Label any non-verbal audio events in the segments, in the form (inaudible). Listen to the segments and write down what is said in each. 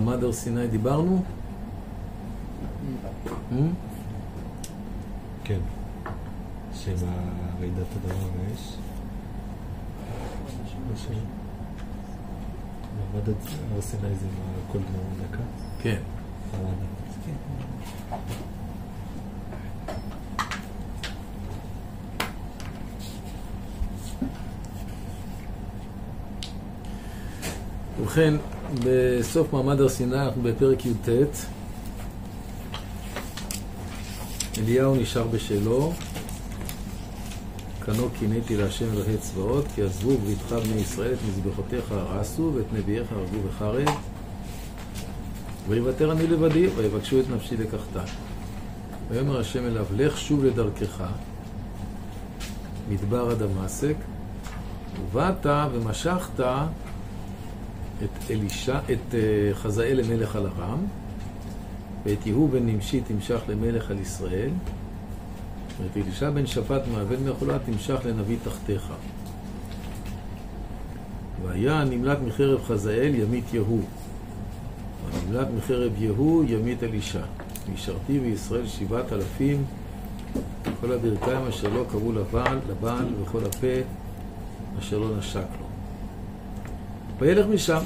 במעמד הר סיני דיברנו? Hmm? כן. שם רעידת אדמה ויש. מעמד הר סיני זה מה כל דממה דקה? כן. מעמד. ובכן, בסוף מעמד הר סיני אנחנו בפרק י"ט. אליהו נשאר בשלו, קנו קינאתי להשם אלוהי צבאות, כי עזבו בביתך בני ישראל את מזבחותיך הרסו ואת נביאיך הרגו בחרב. ויוותר אני לבדי, ויבקשו את נפשי לקחתה. ויאמר השם אליו, לך שוב לדרכך, מדבר הדמשק, ובאת ומשכת את אלישע, את uh, חזאל למלך על ארם, ואת יהוא בן נמשי תמשך למלך על ישראל, ואת אלישע בן שפט מאבן מחולה תמשך לנביא תחתיך. והיה נמלט מחרב חזאל ימית יהוא, ונמלט מחרב יהוא ימית אלישע. וישרתי בישראל שבעת אלפים, כל הברכיים אשר לא קראו לבעל, לבעל וכל הפה אשר לא נשק לו. וילך משם,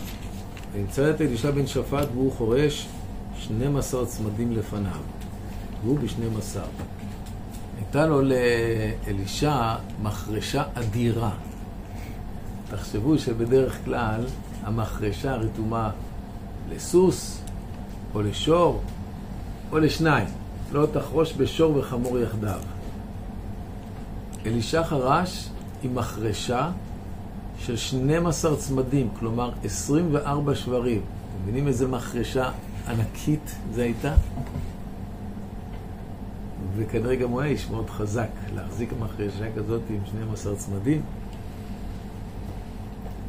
וימצא את אלישע בן שפט והוא חורש 12 צמדים לפניו, והוא בשנים עשר. הייתה לו לאלישע מחרשה אדירה. תחשבו שבדרך כלל המחרשה רתומה לסוס, או לשור, או לשניים. לא תחרוש בשור וחמור יחדיו. אלישע חרש עם מחרשה של 12 צמדים, כלומר 24 שברים. אתם מבינים איזה מחרשה ענקית זה הייתה? וכנראה גם הוא היה איש מאוד חזק להחזיק מחרשה כזאת עם 12 צמדים.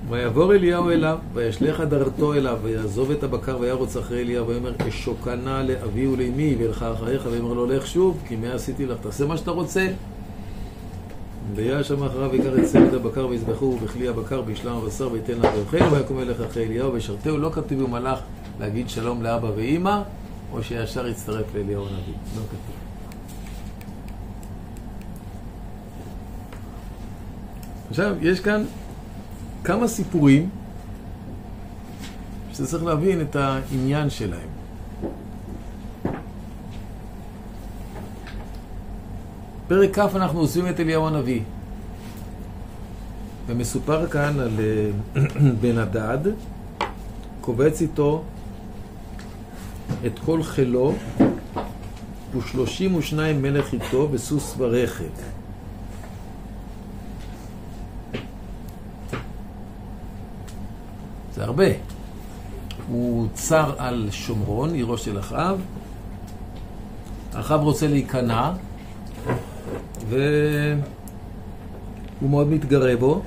ויעבור אליהו אליו, וישלך הדרתו אליו, ויעזוב את הבקר וירוץ אחרי אליהו, ויאמר אשוקנה לאבי ולאמי, וילך אחריך, ויאמר לו לך שוב, כי מה עשיתי לך, תעשה מה שאתה רוצה. ויהיה שם אחריו ויקח את צמד הבקר ויזבחו בכלי הבקר בישלם הבשר וייתן לה ויאכל ויקום אליך אחרי אליהו וישרתהו לא כתוב הוא מלאך להגיד שלום לאבא ואימא או שישר יצטרף לאליהו הנביא. לא כתוב. עכשיו, יש כאן כמה סיפורים שצריך להבין את העניין שלהם. פרק כ' אנחנו עושים את אליהו הנביא. ומסופר כאן על (clears throat) בן הדד, קובץ איתו את כל חילו, ושלושים ושניים מלך איתו בסוס ורכב. זה הרבה. הוא צר על שומרון, עירו של אחאב. אחאב רוצה להיכנע, והוא מאוד מתגרה בו.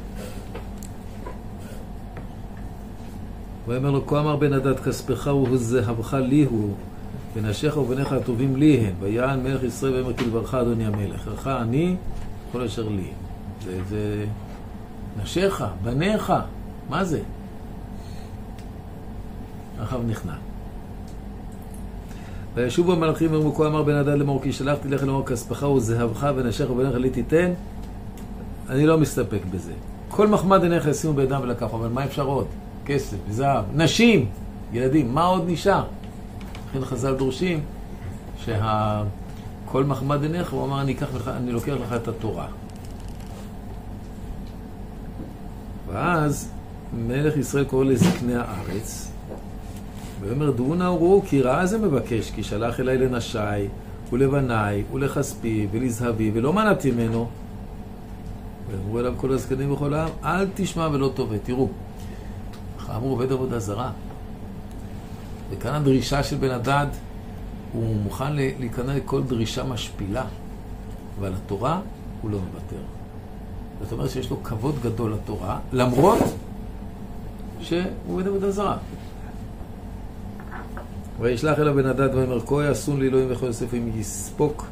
ויאמר לו, כה אמר בן הדת כספך וזהבך לי הוא, ונשיך ובניך הטובים לי הן. ויען מלך ישראל ויאמר כדברך אדוני המלך, לך אני, כל אשר לי. זה, זה נשיך, בניך, מה זה? אחאב נכנע. וישובו המלאכים ואמרו כה אמר בן הדד לאמור כי שלחתי לך לאמור כספך וזהבך ונשיך ובניך לי תיתן אני לא מסתפק בזה. כל מחמד עיניך ישימו בידם ולקחו, אבל מה אפשר עוד? כסף, זהב, נשים, ילדים, מה עוד נשאר? לכן חז"ל דורשים שכל מחמד עיניך, הוא אמר, אני, לך, אני לוקח לך את התורה. ואז מלך ישראל קורא לזקני הארץ, ויאמר דעו נא וראו כי רעה זה מבקש, כי שלח אליי לנשי ולבניי ולכספי ולזהבי ולא מנעתי ממנו. ואמרו אליו כל הזקנים וכל העם, אל תשמע ולא תאבד. תראו, אמרו עובד עבודה זרה. וכאן הדרישה של בן הדד, הוא מוכן להיכנע לכל דרישה משפילה, אבל התורה הוא לא מוותר. זאת אומרת שיש לו כבוד גדול לתורה, למרות שהוא עובד עבודה זרה. וישלח אליו בן הדד ויאמר כה יעשון לאלוהים וכל יוסף אם יספוק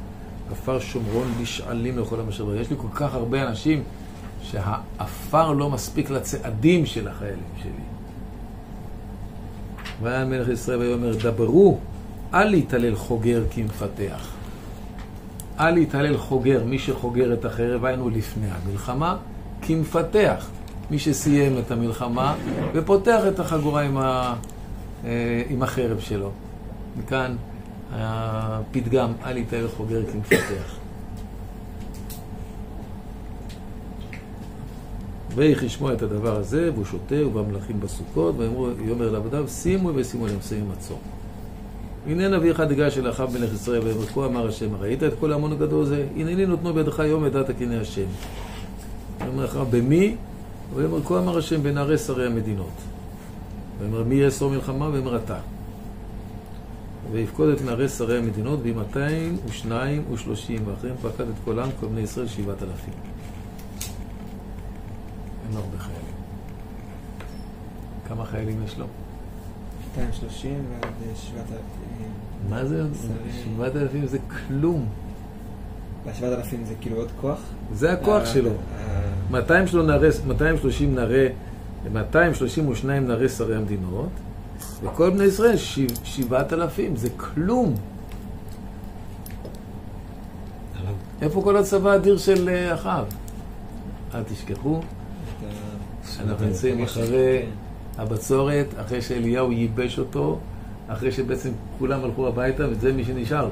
עפר שומרון לשעלים לכל המשאבים. יש לי כל כך הרבה אנשים שהעפר לא מספיק לצעדים של החיילים שלי. והיה מלך ישראל ויאמר דברו, אל להתעלל חוגר כי מפתח. אל להתעלל חוגר, מי שחוגר את החרב, היינו לפני המלחמה, כי מפתח. מי שסיים את המלחמה ופותח את החגורה עם, ה, עם החרב שלו. מכאן הפתגם, אל יתאר חוגר כי מפתח. ויך ישמוע את הדבר הזה, והוא שותה, ובמלכים בסוכות, ויאמר לעבדיו, שימו ושימו להם שמים מצור. הנה נביא אחד ניגש אל אחאב מלך ישראל, ויאמר כה אמר השם, ראית את כל המון הגדול הזה? הנני נותנו בידך יום את דעת הקני השם. ויאמר אחאב, במי? ויאמר כה אמר השם בנערי שרי המדינות. ויאמר מי שור מלחמה? ויאמר אתה. ויפקוד את נערי שרי המדינות, ועם מאתיים ושניים ושלושים, ואחריהם פקד את כולם כל בני ישראל שבעת אלפים. אין הרבה חיילים. כמה חיילים יש לו? 230 ועד 7,000. מה זה? שרים. 7,000 זה כלום. ה-7,000 זה כאילו עוד כוח? זה הכוח אה, שלו. אה, 200 שלו נערי, 230 נערי, 232 נערי שרי המדינות, וכל בני ישראל שבע- 7,000, זה כלום. איפה כל הצבא האדיר של אה, אחאב? אל תשכחו, אנחנו נמצאים אחרי. הבצורת, אחרי שאליהו ייבש אותו, אחרי שבעצם כולם הלכו הביתה, וזה מי שנשאר לו.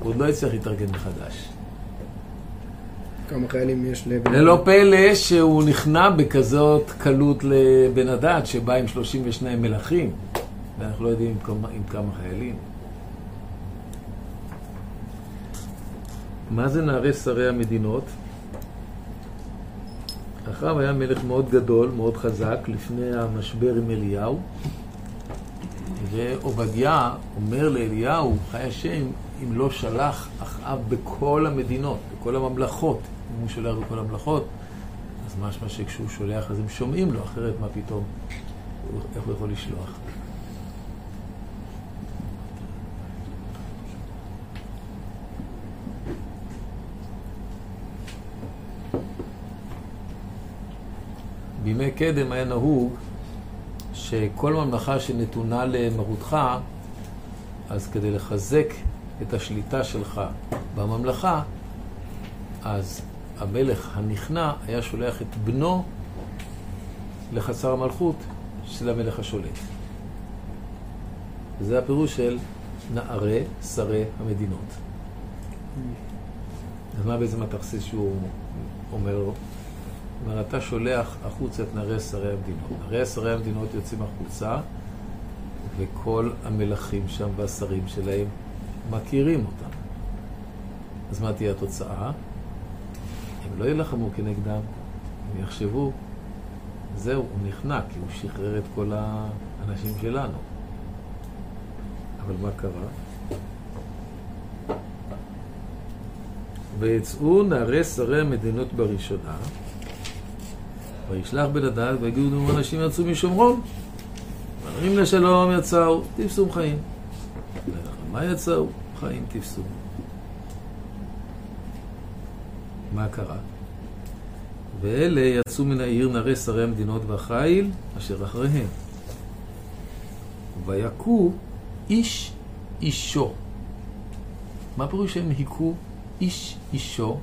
הוא עוד לא הצליח להתארגן מחדש. כמה חיילים יש לבן ללא פלא שהוא נכנע בכזאת קלות לבן הדד שבא עם 32 מלכים, ואנחנו לא יודעים עם כמה, עם כמה חיילים. מה זה נערי שרי המדינות? אחאב היה מלך מאוד גדול, מאוד חזק, לפני המשבר עם אליהו, ועובדיה אומר לאליהו, חי השם, אם לא שלח אחאב בכל המדינות, בכל הממלכות, אם הוא שולח בכל הממלכות, אז משמע שכשהוא שולח אז הם שומעים לו, אחרת מה פתאום, איך הוא יכול לשלוח? בימי קדם היה נהוג שכל ממלכה שנתונה למרותך, אז כדי לחזק את השליטה שלך בממלכה, אז המלך הנכנע היה שולח את בנו לחצר המלכות של המלך השולט. וזה הפירוש של נערי שרי המדינות. אז מה בעצם התכסיס שהוא אומר לו? כלומר, אתה שולח החוצה את נערי שרי המדינות. נערי שרי המדינות יוצאים החוצה, וכל המלכים שם והשרים שלהם מכירים אותם. אז מה תהיה התוצאה? הם לא יילחמו כנגדם, הם יחשבו, זהו, הוא נכנע, כי הוא שחרר את כל האנשים שלנו. אבל מה קרה? ויצאו נערי שרי המדינות בראשונה, וישלח בן הדד, ויגידו אנשים יצאו משומרון. מלכים לשלום יצאו, תפסו חיים. מה יצאו? חיים תפסו. מה קרה? ואלה יצאו מן העיר נערי שרי המדינות והחיל אשר אחריהם. ויכו איש אישו. מה פירוש שהם היכו איש אישו?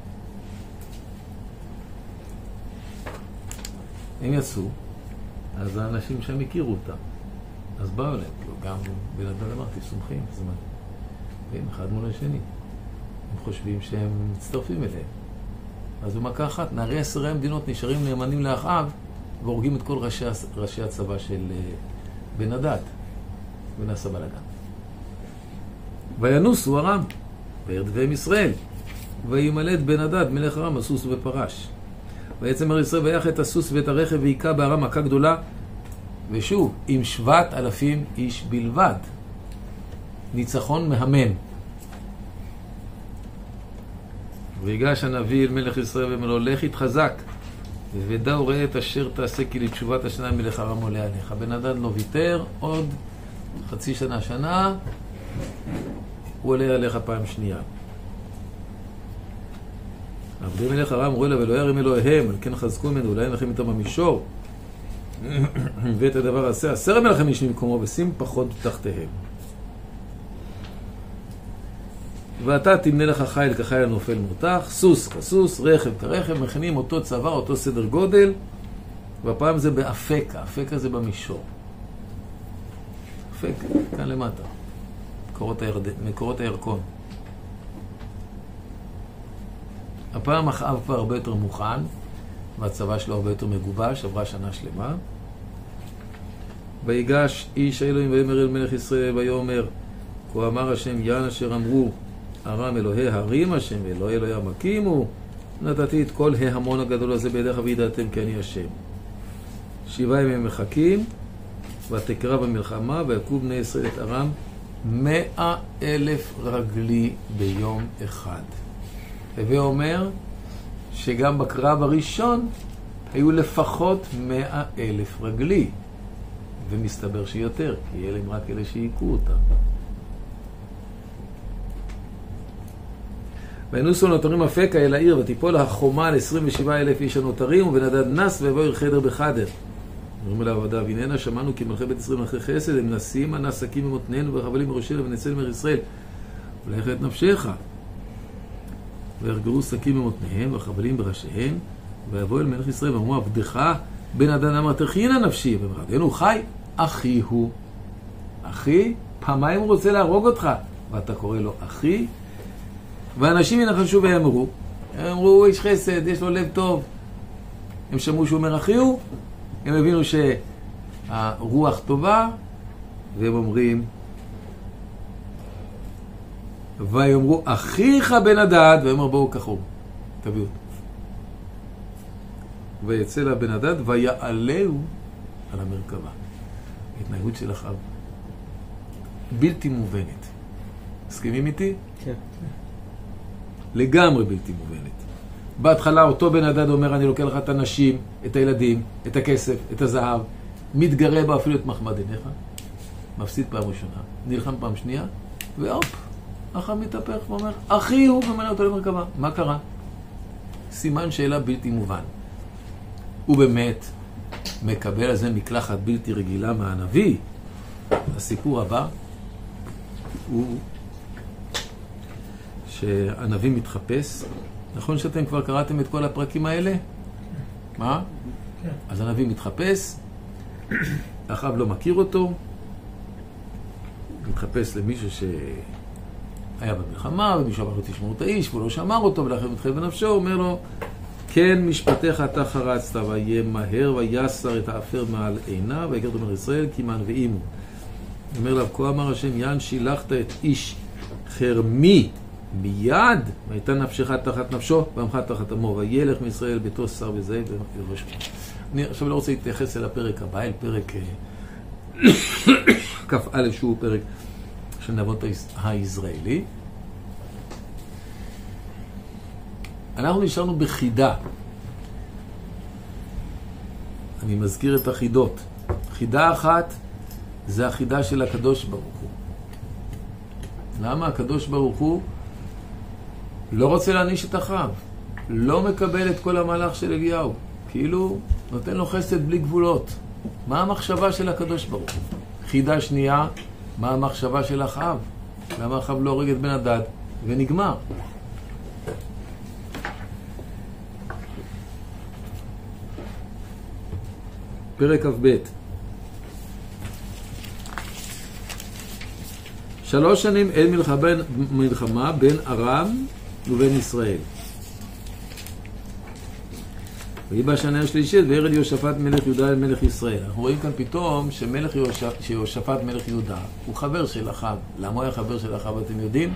הם יצאו, אז האנשים שם הכירו אותם. אז באו אליהם, כאילו, גם בן אדם אמרתי, סומכים, אז מה? והם אחד מול השני. הם חושבים שהם מצטרפים אליהם. אז במכה אחת, נערי עשרי המדינות נשארים נאמנים לאחאב והורגים את כל ראשי, ראשי הצבא של אה, בן הדד, ונעשה בלאגן. וינוסו ארם, וירדביהם ישראל, וימלט בן הדד מלך ארם הסוס ופרש. ויצם הר ישראל ויח את הסוס ואת הרכב והיכה בארם מכה גדולה, ושוב, עם שבעת אלפים איש בלבד. ניצחון מהמם. ויגש הנביא אל מלך ישראל ואומר לו, לך התחזק, ודע וראה את אשר תעשה כי לתשובת השנה מלך ארם עולה עליך. בן אדם לא ויתר, עוד חצי שנה, שנה, הוא עולה עליך פעם שנייה. עבדי מלך ארם אמרו אליו, אלוהי הרים אלוהיהם, על כן חזקו ממנו, אולי אין לכם איתם במישור. (clears throat) ואת הדבר הזה, עשר מלכים איש ממקומו ושים פחות תחתיהם. ואתה תמנה לך חיל כחיל הנופל מותח, סוס כסוס, רכב כרכב, מכינים אותו צבא, אותו סדר גודל, והפעם זה באפקה, אפקה זה במישור. אפקה, כאן למטה, מקורות, הירד... מקורות הירקון. הפעם אחאב כבר הרבה יותר מוכן, והצבא שלו הרבה יותר מגובש, עברה שנה שלמה. ויגש איש האלוהים ויאמר אל מלך ישראל ויאמר כה אמר השם יען אשר אמרו ארם אלוהי הרים השם ואלוהי אלוהי עמקים הוא נתתי את כל ההמון הגדול הזה בידיך וידעתם כי אני השם. שבעה ימים מחכים ותקרא במלחמה ויקום בני ישראל את ארם מאה אלף רגלי ביום אחד. הווה אומר שגם בקרב הראשון היו לפחות מאה אלף רגלי, ומסתבר שיותר, כי אלה הם רק אלה שהיכו אותם. וינוסו נותרים אפקה אל העיר, ותיפול החומה על 27 אלף איש הנותרים, ובנדד נס ויבוא חדר בחדר. אומרים אליו עבדיו, הננה שמענו כי מלכי בית ישראל מלכי חסד, הם נסים הנסקים במותנינו וחבלים מראשינו ונצא למר ישראל. ולך את נפשך. ויחגרו שקים במותניהם וחבלים בראשיהם, ויבוא אל מלך ישראל ואמרו עבדך בן אדם אמר תכינה נפשי, ואמרנו חי, אחי הוא. אחי, פעמיים הוא רוצה להרוג אותך, ואתה קורא לו אחי. ואנשים ינחשו ויאמרו, הם אמרו, הוא איש חסד, יש לו לב טוב. הם שמעו שהוא אומר אחי הוא, הם הבינו שהרוח טובה, והם אומרים, ויאמרו אחיך בן הדד, ויאמר בואו כחור, תביאו. ויצא לה בן הדד ויעלהו על המרכבה. התנהגות של אחאב בלתי מובנת. מסכימים איתי? כן. לגמרי בלתי מובנת. בהתחלה אותו בן הדד אומר, אני לוקח לך את הנשים, את הילדים, את הכסף, את הזהב, מתגרה בו אפילו את מחמד עיניך, מפסיד פעם ראשונה, נלחם פעם שנייה, והופ, אחאב מתהפך ואומר, אחי הוא, ומנה אותו למרכבה. מה קרה? סימן שאלה בלתי מובן. הוא באמת מקבל על זה מקלחת בלתי רגילה מהנביא. הסיפור הבא הוא שהנביא מתחפש. נכון שאתם כבר קראתם את כל הפרקים האלה? מה? אז הנביא מתחפש, אחאב לא מכיר אותו, מתחפש למישהו שהיה במלחמה, ומישהו אמר לו תשמעו את האיש, והוא לא שמר אותו, ולכן הוא מתחיל בנפשו, הוא אומר לו, כן משפטיך אתה חרצת, וימהר ויסר את האפר מעל עיניו, ויגר דומר ישראל, כי מנביאים הוא. אומר לה, כה אמר השם, יען שילחת את איש חרמי מיד, והייתה נפשך תחת נפשו, ועמך תחת עמו, וילך מישראל ביתו שר וזית ויבש. אני עכשיו לא רוצה להתייחס אל הפרק הבא, אל פרק אה, כ"א, שהוא פרק של נבות הישראלי. אנחנו נשארנו בחידה. אני מזכיר את החידות. חידה אחת זה החידה של הקדוש ברוך הוא. למה הקדוש ברוך הוא לא רוצה להעניש את אחאב? לא מקבל את כל המהלך של אליהו. כאילו נותן לו חסד בלי גבולות. מה המחשבה של הקדוש ברוך הוא? חידה שנייה, מה המחשבה של אחאב? למה אחאב לא הורג את בן הדד? ונגמר. פרק כ"ב שלוש שנים אין מלחמה, מלחמה בין ארם ובין ישראל. ויהי בשנה השלישית וירד יהושפט מלך יהודה אל מלך ישראל. אנחנו רואים כאן פתאום שמלך יהושפט מלך יהודה הוא חבר של אחאב. למה הוא היה חבר של אחאב אתם יודעים?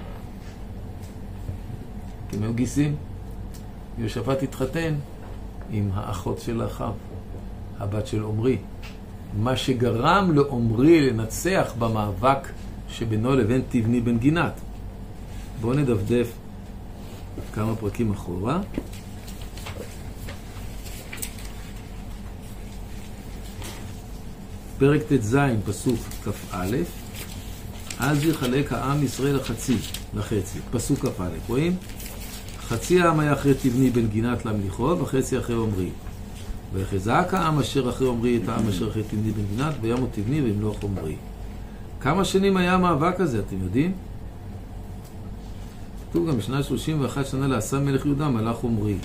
כי הם היו גיסים. יהושפט התחתן עם האחות של אחאב. הבת של עמרי. מה שגרם לעמרי לנצח במאבק שבינו לבין תבני בן גינת. בואו נדפדף כמה פרקים אחורה. פרק ט"ז, פסוק כ"א, אז יחלק העם ישראל לחצי, לחצי, פסוק כ"א, רואים? חצי העם היה אחרי תבני בן גינת למליכו, וחצי אחרי עמרי. ויחזק העם אשר אחרי עמרי את העם אשר אחרי תבני בן גינת, וימות תבני וימלוך עמרי. כמה שנים היה המאבק הזה, אתם יודעים? כתוב גם בשנה 31 שנה לעשה מלך יהודה מלך עמרי.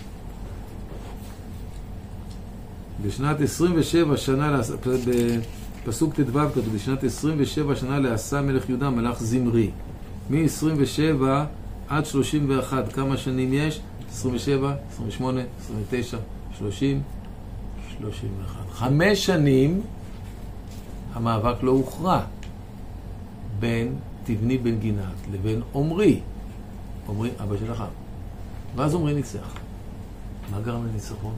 בשנת 27 שנה, בפסוק ט"ו כתוב, בשנת 27 שנה לעשה מלך יהודה מלך זמרי. מ-27 עד 31, כמה שנים יש? 27, 28, 29, 30, 31. חמש שנים המאבק לא הוכרע בין תבני בן גינת לבין עמרי. עמרי, אבא של אחאב. ואז עמרי ניצח. מה גרם לניצחון?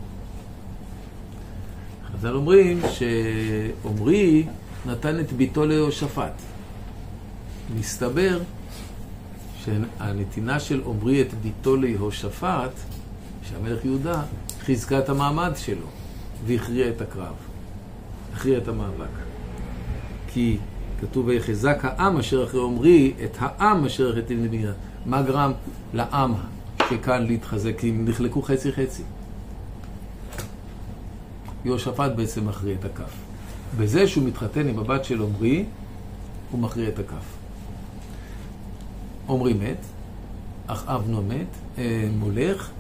חז"ל אומרים שעמרי נתן את ביתו ליהושפט. מסתבר שהנתינה של עמרי את ביתו ליהושפט, שהמלך יהודה, חיזקה את המעמד שלו והכריע את הקרב. הכריע את המאבק. כי כתוב ויחזק העם אשר אחרי עמרי את העם אשר תבני בנייה. מה גרם לעם שכאן להתחזק? כי הם נחלקו חצי חצי. יהושפט בעצם מכריע את הכף. בזה שהוא מתחתן עם הבת של עמרי, הוא מכריע את הכף. עמרי מת, אחאב מת, אה, מולך,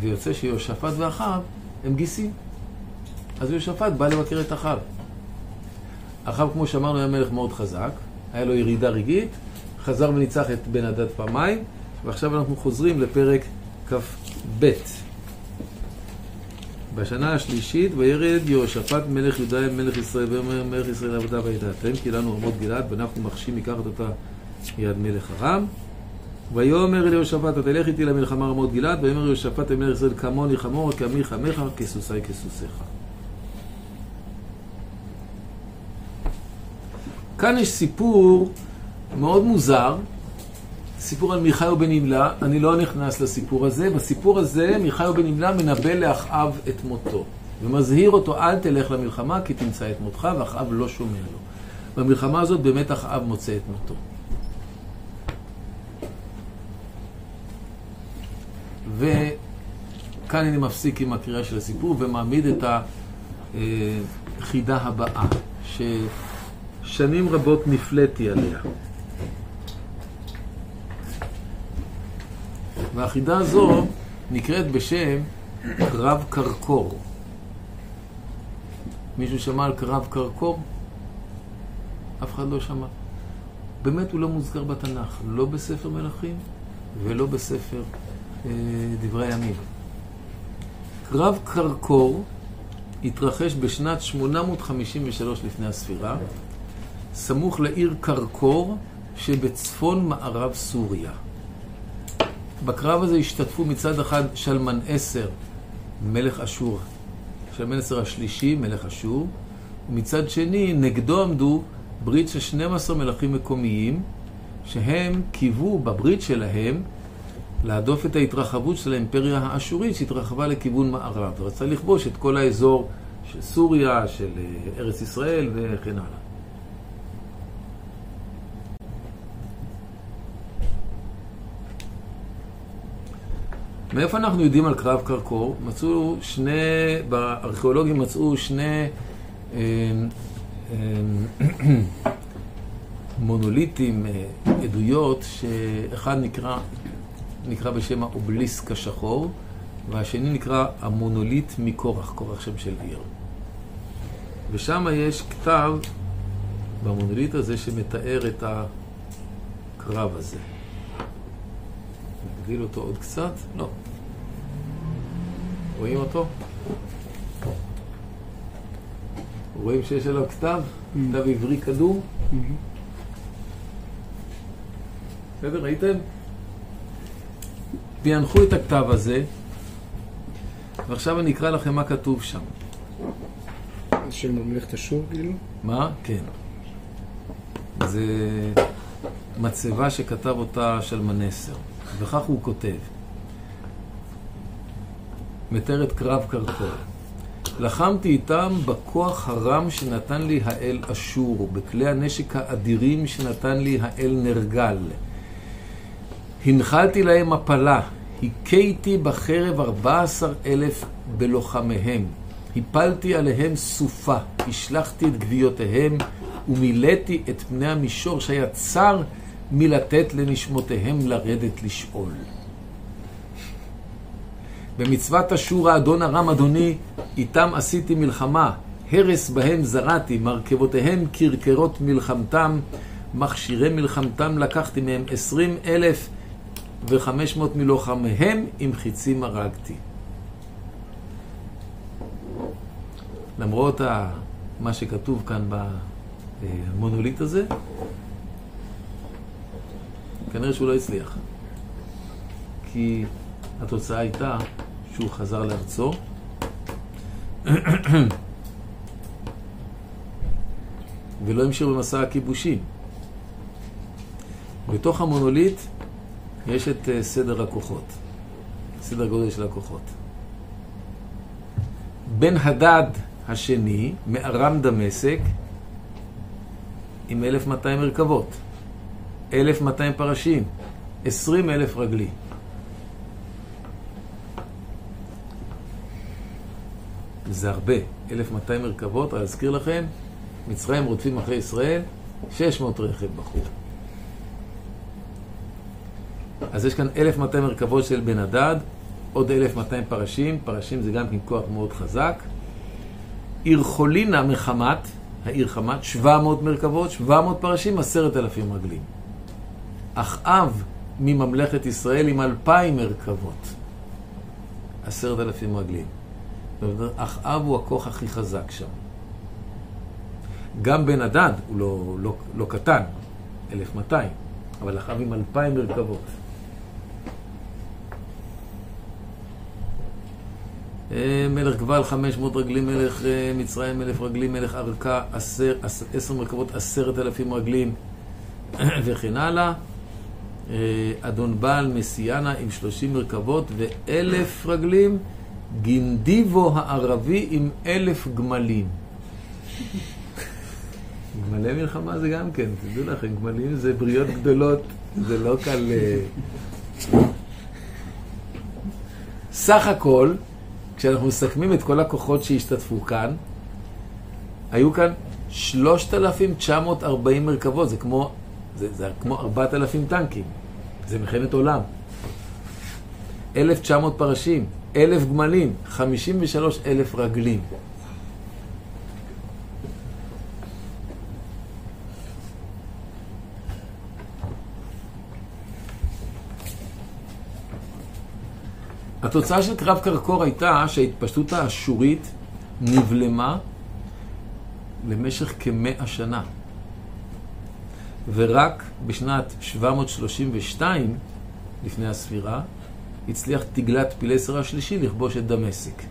ויוצא שיהושפט ואחאב הם גיסים. אז יהושפט בא לבקר את אחאב. אחאב, כמו שאמרנו, היה מלך מאוד חזק, היה לו ירידה רגעית, חזר וניצח את בן הדד פעמיים, ועכשיו אנחנו חוזרים לפרק כ"ב. בשנה השלישית, וירד יהושפט מלך יהודה מלך ישראל, ויאמר מלך ישראל עבדה וידעתם, כי לנו רמות גלעד, ואנחנו מחשים לקחת אותה מיד מלך ארם. ויאמר אל יהושפט, תלך איתי למלחמה רמות גלעד, ויאמר יהושפט אל מלך ישראל, כמוני חמור, כעמי חמך, כסוסי כסוסיך. כאן יש סיפור מאוד מוזר, סיפור על מיכאו בן נמלה, אני לא נכנס לסיפור הזה. בסיפור הזה מיכאו בן נמלה מנבא לאחאב את מותו, ומזהיר אותו, אל תלך למלחמה כי תמצא את מותך, ואחאב לא שומע לו. במלחמה הזאת באמת אחאב מוצא את מותו. וכאן אני מפסיק עם הקריאה של הסיפור ומעמיד את החידה הבאה, ששנים רבות נפלאתי עליה. והחידה הזו נקראת בשם קרב קרקור. מישהו שמע על קרב קרקור? אף אחד לא שמע. באמת הוא לא מוזכר בתנ"ך, לא בספר מלכים ולא בספר אה, דברי הימים. קרב קרקור התרחש בשנת 853 לפני הספירה, סמוך לעיר קרקור שבצפון מערב סוריה. בקרב הזה השתתפו מצד אחד שלמן עשר, מלך אשור, שלמן עשר השלישי, מלך אשור, ומצד שני נגדו עמדו ברית של 12 מלכים מקומיים, שהם קיוו בברית שלהם להדוף את ההתרחבות של האימפריה האשורית שהתרחבה לכיוון מערב, ורצה לכבוש את כל האזור של סוריה, של ארץ ישראל וכן הלאה. מאיפה אנחנו יודעים על קרב קרקור? מצאו שני, בארכיאולוגים מצאו שני אה, אה, (clears throat) מונוליטים, אה, עדויות, שאחד נקרא, נקרא בשם האובליסק השחור, והשני נקרא המונוליט מקורח, קורח שם של עיר. ושם יש כתב במונוליט הזה שמתאר את הקרב הזה. נגדיל אותו עוד קצת? לא. רואים אותו? רואים שיש עליו כתב? כתב עברי קדום? בסדר, ראיתם? פענחו את הכתב הזה, ועכשיו אני אקרא לכם מה כתוב שם. של ממלכת אשור, כאילו? מה? כן. זה מצבה שכתב אותה שלמנסר, וכך הוא כותב. מתאר את קרב קרקור. לחמתי איתם בכוח הרם שנתן לי האל אשור, בכלי הנשק האדירים שנתן לי האל נרגל. הנחלתי להם מפלה, הכיתי בחרב ארבע עשר אלף בלוחמיהם. הפלתי עליהם סופה, השלכתי את גוויותיהם ומילאתי את פני המישור שהיה צר מלתת לנשמותיהם לרדת לשאול. במצוות אשור האדון ארם אדוני, איתם עשיתי מלחמה, הרס בהם זרעתי, מרכבותיהם קרקרות מלחמתם, מכשירי מלחמתם לקחתי מהם עשרים אלף וחמש מאות מלוחמיהם עם חיצים הרגתי. למרות ה... מה שכתוב כאן במונוליט הזה, כנראה שהוא לא הצליח. כי התוצאה הייתה שהוא חזר לארצו. ולא המשיך במסע הכיבושים. בתוך המונוליט יש את אה, סדר הכוחות, סדר גודל של הכוחות. בן הדד השני, מארם דמשק, עם 1,200 מרכבות, 1,200 פרשים, 20 אלף רגלי. זה הרבה, 1,200 מרכבות, אני אזכיר לכם, מצרים רודפים אחרי ישראל, 600 רכב בחור. אז יש כאן 1,200 מרכבות של בן הדד, עוד 1,200 פרשים, פרשים זה גם כן כוח מאוד חזק. עיר חולינה מחמת, העיר חמת, 700 מרכבות, 700 פרשים, 10,000 רגלים. אחאב מממלכת ישראל עם 2,000 מרכבות, 10,000 רגלים. אחאב הוא הכוח הכי חזק שם. גם בן הדד הוא לא, לא, לא קטן, 1,200, אבל אחאב עם 2,000 מרכבות. אה, מלך גבל 500 רגלים, מלך אה, מצרים אלף רגלים, מלך ארכה עשר, עשר מרכבות עשרת אלפים רגלים (coughs) וכן הלאה. אה, אדון בעל מסיאנה עם שלושים מרכבות ואלף רגלים, גינדיבו הערבי עם אלף גמלים. גמלי מלחמה זה גם כן, תדעו לכם, גמלים זה בריות גדולות, זה לא קל... סך הכל, כשאנחנו מסכמים את כל הכוחות שהשתתפו כאן, היו כאן 3,940 מרכבות, זה כמו, זה, זה כמו 4,000 טנקים, זה מלחמת עולם. 1,900 פרשים, 1,000 גמלים, 53,000 רגלים. התוצאה של קרב קרקור הייתה שההתפשטות האשורית נבלמה למשך כמאה שנה. ורק בשנת 732 לפני הספירה הצליח תגלת פילסר השלישי לכבוש את דמשק.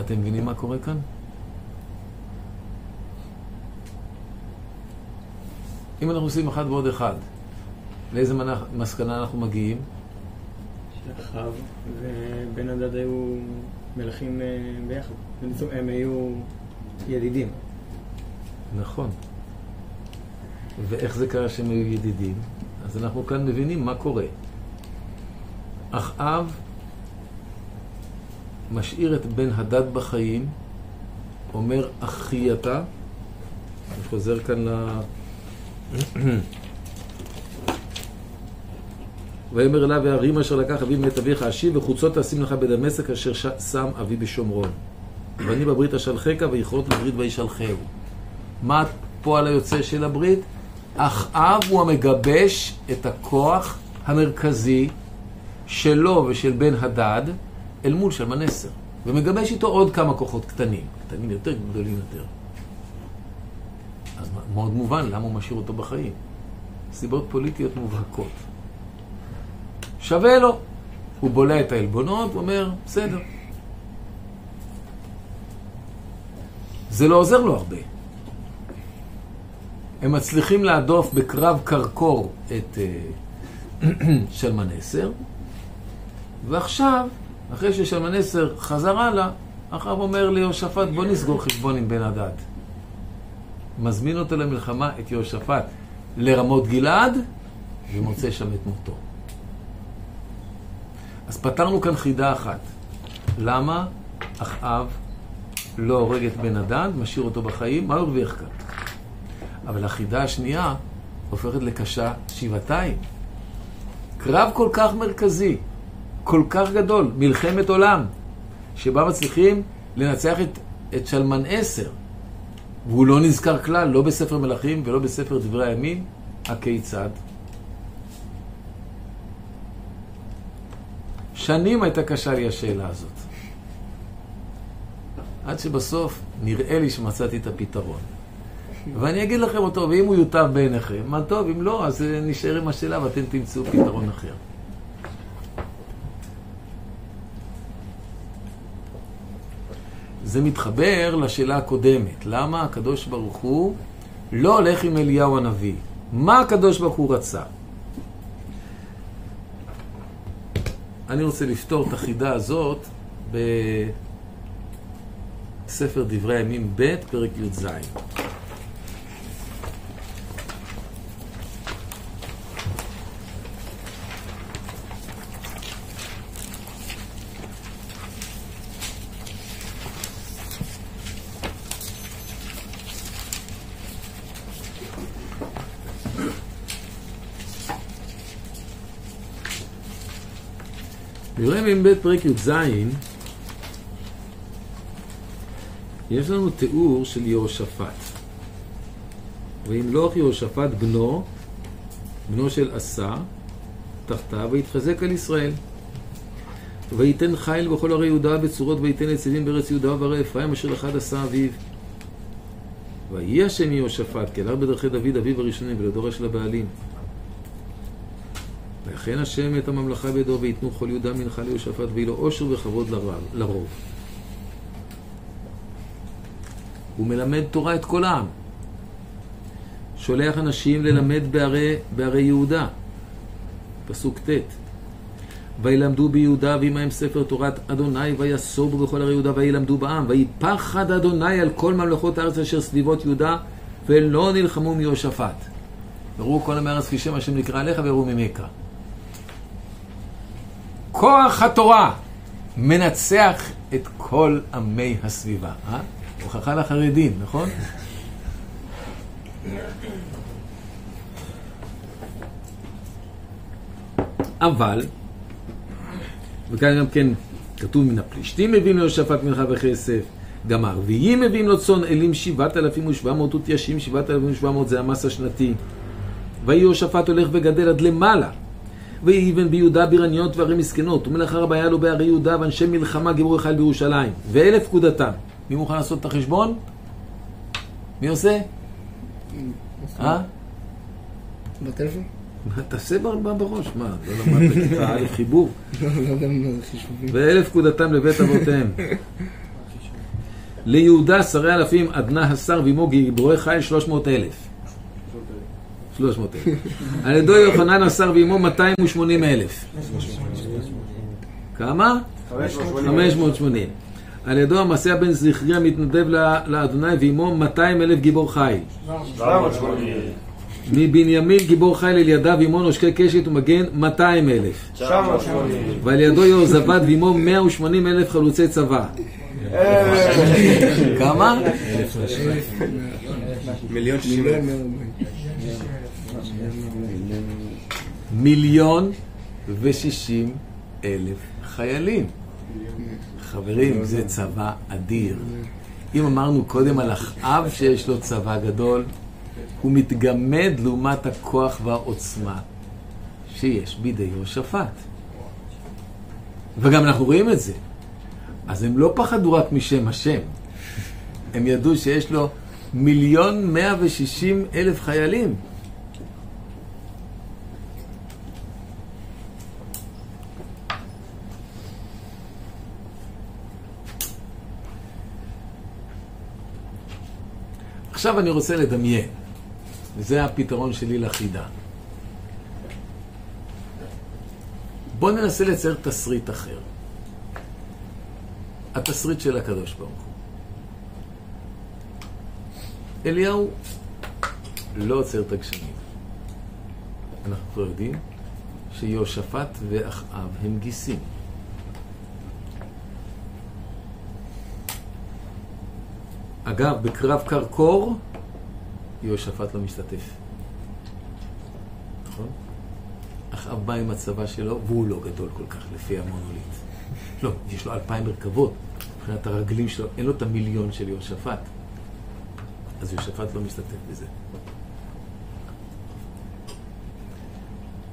אתם מבינים מה קורה כאן? אם אנחנו עושים אחד ועוד אחד, לאיזה מסקנה אנחנו מגיעים? שאחאב ובן הדד היו מלכים אה, ביחד. הם היו ידידים. נכון. ואיך זה קרה שהם היו ידידים? אז אנחנו כאן מבינים מה קורה. אחאב משאיר את בן הדד בחיים, אומר אחי אתה, אני חוזר כאן ל... ויאמר אליו הערים אשר לקח אבי מאת אביך אשיב וחוצות תשים לך בדמשק אשר שם אבי בשומרון. ואני בברית אשלחך ויכרות לברית וישלחהו. מה הפועל היוצא של הברית? אחאב הוא המגבש את הכוח המרכזי שלו ושל בן הדד אל מול שלמנסר. ומגבש איתו עוד כמה כוחות קטנים. קטנים יותר, גדולים יותר. אז מאוד מובן למה הוא משאיר אותו בחיים. סיבות פוליטיות מובהקות. שווה לו. הוא בולע את העלבונות ואומר, בסדר. זה לא עוזר לו הרבה. הם מצליחים להדוף בקרב קרקור את uh, (clears throat) שלמנסר, ועכשיו, אחרי ששלמנסר חזר הלאה, אחאב אומר ליהושפט, בוא נסגור חשבון עם בן הדד. מזמין אותו למלחמה, את יהושפט, לרמות גלעד, ומוצא שם את מותו. אז פתרנו כאן חידה אחת. למה אחאב לא הורג את בן הדד, משאיר אותו בחיים? מה הוא הרוויח כאן? אבל החידה השנייה הופכת לקשה שבעתיים. קרב כל כך מרכזי, כל כך גדול, מלחמת עולם, שבה מצליחים לנצח את, את שלמן עשר, והוא לא נזכר כלל, לא בספר מלכים ולא בספר דברי הימים, הכיצד? שנים הייתה קשה לי השאלה הזאת. עד שבסוף נראה לי שמצאתי את הפתרון. ואני אגיד לכם אותו, ואם הוא יוטב בעיניכם, מה טוב, אם לא, אז אה, נשאר עם השאלה ואתם תמצאו פתרון אחר. זה מתחבר לשאלה הקודמת. למה הקדוש ברוך הוא לא הולך עם אליהו הנביא? מה הקדוש ברוך הוא רצה? אני רוצה לפתור את החידה הזאת בספר דברי הימים ב', פרק י"ז. דברי ימים ב' פרק י"ז יש לנו תיאור של יהושפט. וימלוך יהושפט בנו, בנו של עשה, תחתיו, ויתחזק על ישראל. וייתן חיל בכל ערי יהודה בצורות וייתן נציבים בארץ יהודה ובערי אפרים אשר אחד עשה אביו. ויהי השם יהושפט, כי הלך בדרכי דוד אביו הראשונים ולדורש של הבעלים. ויכן השם את הממלכה בידו ויתנו כל יהודה מנחה ליהושפט ויהי לו עושר וכבוד לרב, לרוב. הוא מלמד תורה את כל העם. שולח אנשים ללמד בערי, בערי יהודה. פסוק ט' וילמדו ביהודה ועמהם ספר תורת אדוני ויסובו בכל ערי יהודה וילמדו בעם ויפחד אדוני על כל ממלכות הארץ אשר סביבות יהודה ולא נלחמו מיהושפט. וראו כל עמי הארץ כי שם השם נקרא עליך ויראו ממך. כוח התורה מנצח את כל עמי הסביבה. אה? הוכחה לחרדים, נכון? אבל, וכאן גם כן כתוב מן הפלישתים מביאים ליהושפט מנחה וכסף, גם הערביים מביאים לו צאן אלים שבעת אלפים ושבע מאות ותיישים שבעת אלפים ושבע מאות זה המס השנתי. ויהי יהושפט הולך וגדל עד למעלה. ויהי אבן ביהודה בירניות וערי מסכנות, ומלך הרבה היה לו בערי יהודה ואנשי מלחמה גיבורי חיל בירושלים. ואלה פקודתם. מי מוכן לעשות את החשבון? מי עושה? אה? בטלפון? מה, תעשה בר- בר- בראש, מה, לא למדת בכיתה (laughs) א' חיבור? לא, לא יודע מה זה חישובים. ואלה פקודתם לבית אבותיהם. (laughs) ליהודה עשרי אלפים עדנה השר ועמו גיבורי חיל שלוש מאות אלף. שלוש מאות אלף. על ידו יוחנן השר ועמו 280 אלף. כמה? 580. על ידו המסע בן זכרי המתנדב ל- לאדוני ועמו 200 אלף גיבור חיל. מבנימין גיבור חיל אלידע ועמו נושקי קשת ומגן 200 אלף. ועל ידו יהוזבד ועמו 180 אלף חלוצי צבא. כמה? מיליון שישים אלף. מאה ארבעים. מיליון ושישים אלף חיילים. חברים, זה צבא אדיר. אם אמרנו קודם על אחאב שיש לו צבא גדול, הוא מתגמד לעומת הכוח והעוצמה שיש בידי יהושפט. וגם אנחנו רואים את זה. אז הם לא פחדו רק משם השם, הם ידעו שיש לו מיליון מאה ושישים אלף חיילים. עכשיו אני רוצה לדמיין, וזה הפתרון שלי לחידה. בואו ננסה לצייר תסריט אחר. התסריט של הקדוש ברוך הוא. אליהו לא עוצר את הגשמים. אנחנו כבר יודעים שיהושפט ואחאב הם גיסים. אגב, בקרב קרקור, יהושפט לא משתתף. נכון? אחאב בא עם הצבא שלו, והוא לא גדול כל כך, לפי המונוליט. לא, יש לו אלפיים מרכבות. מבחינת הרגלים שלו, אין לו את המיליון של יהושפט. אז יהושפט לא משתתף בזה.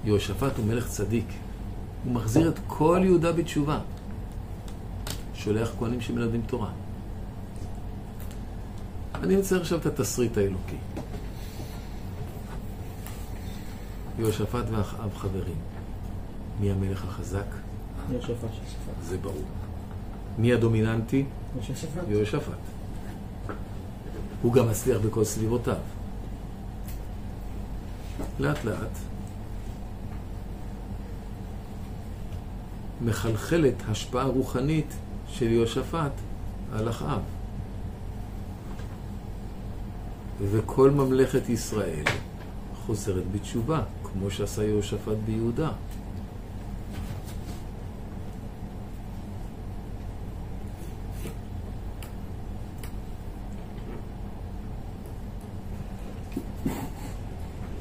יהושפט הוא מלך צדיק. הוא מחזיר את כל יהודה בתשובה. שולח כהנים שמלמדים תורה. אני מצייר עכשיו את התסריט האלוקי. יהושפט ואחאב חברים. מי המלך החזק? יהושפט. זה ברור. מי הדומיננטי? יהושפט. הוא גם מצליח בכל סביבותיו. לאט לאט מחלחלת השפעה רוחנית של יהושפט על אחאב. וכל ממלכת ישראל חוזרת בתשובה, כמו שעשה יהושפט ביהודה.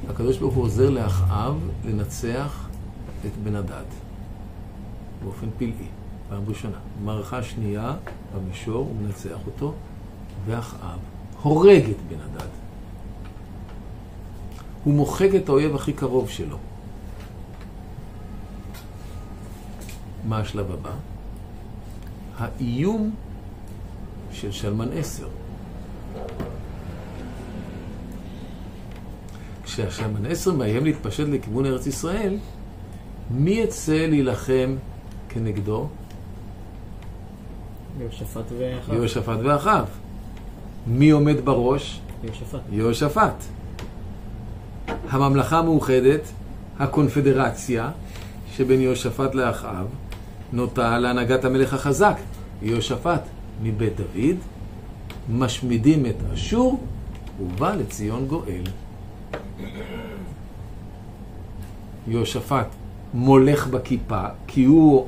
הקדוש ברוך הוא עוזר לאחאב לנצח את בן הדד באופן פלאי, פעם ראשונה. מערכה שנייה במישור, הוא מנצח אותו, ואחאב הורג את בן הדד. הוא מוחק את האויב הכי קרוב שלו. מה השלב הבא? האיום של שלמן עשר. כשהשלמן עשר מאיים להתפשט לכיוון ארץ ישראל, מי יצא להילחם כנגדו? יהושפט ואחאב. יהושפט ואחיו. מי עומד בראש? יהושפט. יהושפט. הממלכה המאוחדת, הקונפדרציה שבין יהושפט לאחאב, נוטה להנהגת המלך החזק, יהושפט מבית דוד, משמידים את אשור, ובא לציון גואל. יהושפט מולך בכיפה, כי הוא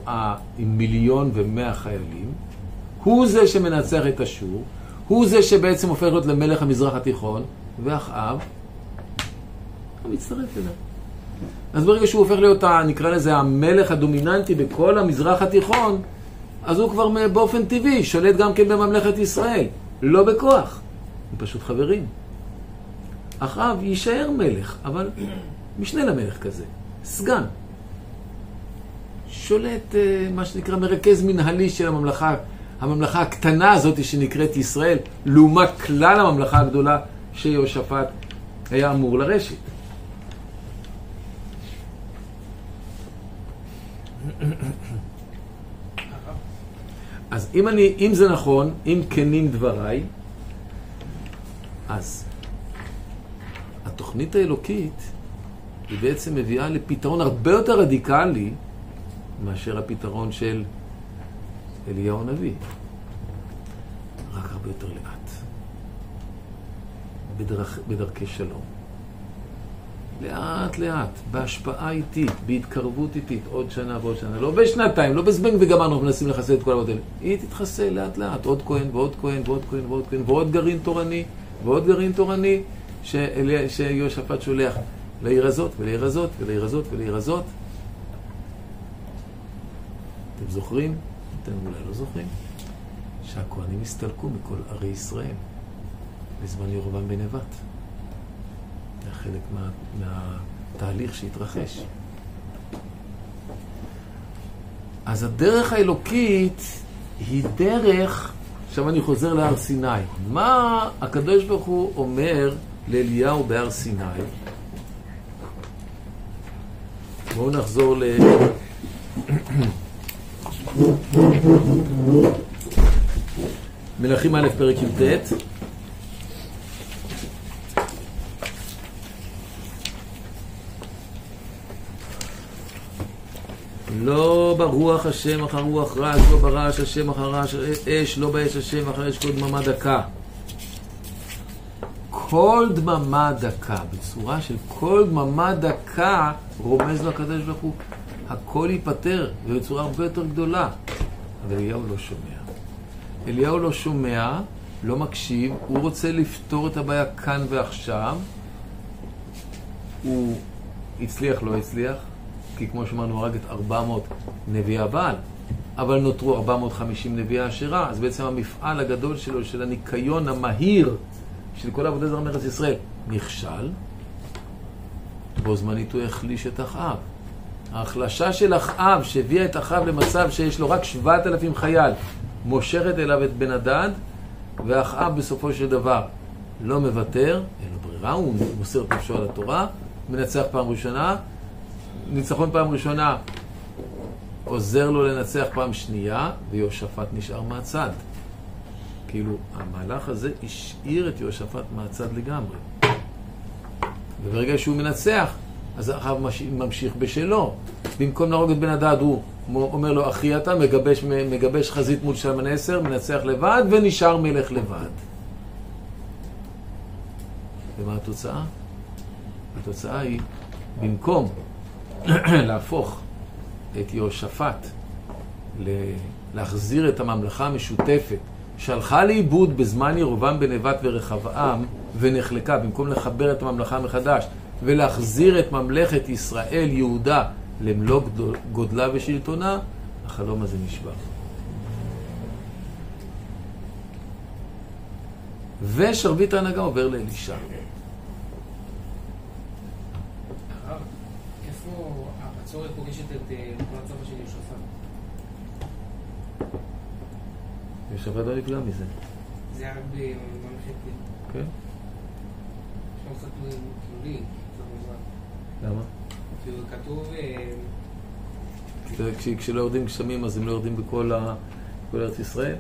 עם מיליון ומאה חיילים, הוא זה שמנצח את אשור, הוא זה שבעצם הופך להיות למלך המזרח התיכון, ואחאב הוא מצטרף אליו. אז ברגע שהוא הופך להיות, נקרא לזה, המלך הדומיננטי בכל המזרח התיכון, אז הוא כבר באופן טבעי שולט גם כן בממלכת ישראל. לא בכוח, הם פשוט חברים. אחאב יישאר מלך, אבל (clears throat) משנה למלך כזה, סגן. שולט, אה, מה שנקרא, מרכז מנהלי של הממלכה, הממלכה הקטנה הזאת שנקראת ישראל, לעומת כלל הממלכה הגדולה שיהושפט היה אמור לרשת. אז אם, אני, אם זה נכון, אם כנים דבריי, אז התוכנית האלוקית היא בעצם מביאה לפתרון הרבה יותר רדיקלי מאשר הפתרון של אליהו הנביא. רק הרבה יותר לאט. בדרכ, בדרכי שלום. לאט לאט, בהשפעה איטית, בהתקרבות איטית, עוד שנה ועוד שנה, לא בשנתיים, לא בזבנג וגמרנו מנסים לחסל את כל האלה. היא תתחסל לאט לאט, עוד כהן ועוד כהן ועוד כהן ועוד כהן ועוד גרעין תורני ועוד גרעין תורני שיהושפט שולח לעיר הזאת ולעיר הזאת ולעיר הזאת ולעיר הזאת. אתם זוכרים? אתם אולי לא זוכרים? שהכהנים הסתלקו מכל ערי ישראל בזמן ירבעם בן נבט. זה חלק מה, מהתהליך שהתרחש. אז הדרך האלוקית היא דרך, עכשיו אני חוזר להר סיני. מה הקדוש ברוך הוא אומר לאליהו בהר סיני? בואו נחזור ל... מלכים א', פרק י"ט. לא ברוח השם אחר רוח רעש, לא ברעש השם אחר רעש אש, לא באש השם אחר אש כל דממה דקה. כל דממה דקה, בצורה של כל דממה דקה, רומז לו הקדוש ברוך הוא, הכל ייפתר, ובצורה הרבה יותר גדולה. אבל אליהו לא שומע. אליהו לא שומע לא מקשיב, הוא רוצה לפתור את הבעיה כאן ועכשיו. הוא הצליח, לא הצליח, כי כמו שאמרנו, הרג את 400 נביאי הבעל, אבל נותרו 450 נביאי האשרה, אז בעצם המפעל הגדול שלו, של הניקיון המהיר של כל עבודת זר מארץ ישראל, נכשל. בו זמנית הוא החליש את אחאב. ההחלשה של אחאב, שהביאה את אחאב למצב שיש לו רק 7,000 חייל, מושכת אליו את בן הדד, ואחאב בסופו של דבר לא מוותר, אין לו ברירה, הוא מוסר את נפשו על התורה, מנצח פעם ראשונה, ניצחון פעם ראשונה עוזר לו לנצח פעם שנייה, ויהושפט נשאר מהצד. כאילו, המהלך הזה השאיר את יהושפט מהצד לגמרי. וברגע שהוא מנצח, אז מש- ממשיך בשלו. במקום להרוג את בן הדד, הוא אומר לו, אחי אתה, מגבש, מגבש חזית מול שלמן עשר, מנצח לבד, ונשאר מלך לבד. ומה התוצאה? התוצאה היא, במקום (clears throat) להפוך את יהושפט, להחזיר את הממלכה המשותפת שהלכה לאיבוד בזמן ירובעם בן נבט ורחבעם ונחלקה, במקום לחבר את הממלכה מחדש ולהחזיר את ממלכת ישראל, יהודה, למלוא גודלה ושלטונה, החלום הזה נשבר. ושרביט ההנהגה עובר לאלישע. הבצורת פוגשת את אה, תמונת סבא של יהושפט? יהושפט לא נפגע מזה, זה היה בממלכת... כן? שם קצת תלולי, קצת מוזר. למה? כתוב... אה, כש- כשלא יורדים גשמים אז הם לא יורדים בכל ה- בכל ארץ ישראל.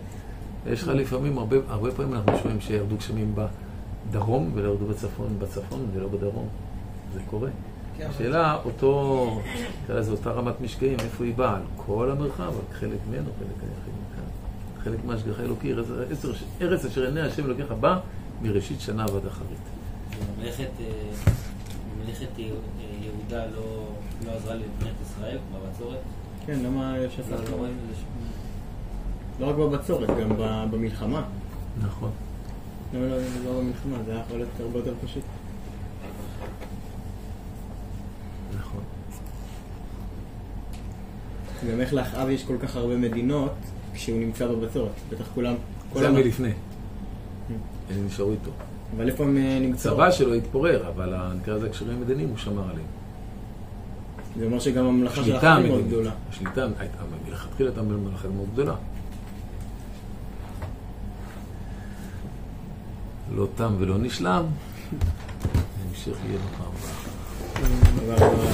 יש לך לפעמים, הרבה, הרבה פעמים אנחנו שומעים שירדו גשמים בדרום ולא ירדו בצפון, בצפון ולא בדרום. זה קורה. כן, השאלה, אותו, נקרא לזה אותה רמת משקעים, איפה היא באה? על כל המרחב, רק חלק ממנו, חלק היחיד מכאן. חלק מהשגחה אלוקי, ארץ, אשר עיני השם אלוקיך בא מראשית שנה ועד אחרית. ממלכת, יהודה לא, לא עזרה למדינת ישראל בבצורת? כן, למה יוסף לא, לא שום... לא רק בבצורת, גם במלחמה. נכון. למה לא לא במלחמה? זה היה יכול להיות הרבה יותר פשוט. נכון. גם איך לאחאב יש כל כך הרבה מדינות כשהוא נמצא בבצורת. בטח כולם... כל זה מלפני. הם נשארו איתו. אבל איפה הם אה, נמצאו? הצבא שלו התפורר, אבל נקרא לזה הקשרים המדיניים, הוא שמר עליהם. זה אומר שגם המלאכה שלך היא מאוד גדולה. השליטה הייתה, מלכתחילה הייתה מלאכה מאוד גדולה. לא תם ולא נשלם, ההמשך יהיה בפעם הבאה.